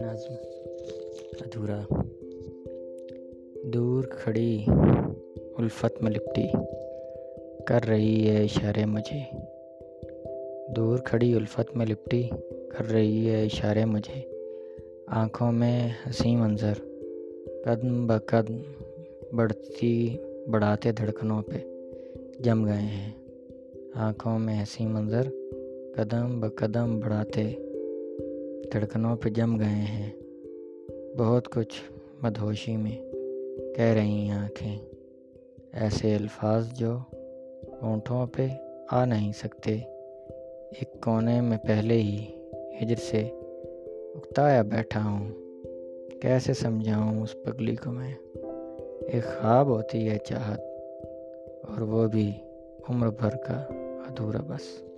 نظم ادھورا۔ دور کھڑی الفت میں لپٹی کر رہی ہے اشارے مجھے۔ دور کھڑی الفت میں لپٹی کر رہی ہے اشارے مجھے۔ آنکھوں میں ہنسی منظر، قدم بقدم بڑھتی، بڑھاتے دھڑکنوں پہ جم گئے ہیں۔ آنکھوں میں ہنسی منظر قدم بقدم بڑھاتے دھڑکنوں پہ جم گئے ہیں۔ بہت کچھ مدہوشی میں کہہ رہی ہیں آنکھیں۔ ایسے الفاظ جو اونٹوں پہ آ نہیں سکتے۔ ایک کونے میں پہلے ہی ہجر سے اکتایا بیٹھا ہوں۔ کیسے سمجھاؤں اس پگلی کو میں؟ ایک خواب ہوتی ہے چاہت اور وہ بھی عمر بھر کا۔ ادھورا بس۔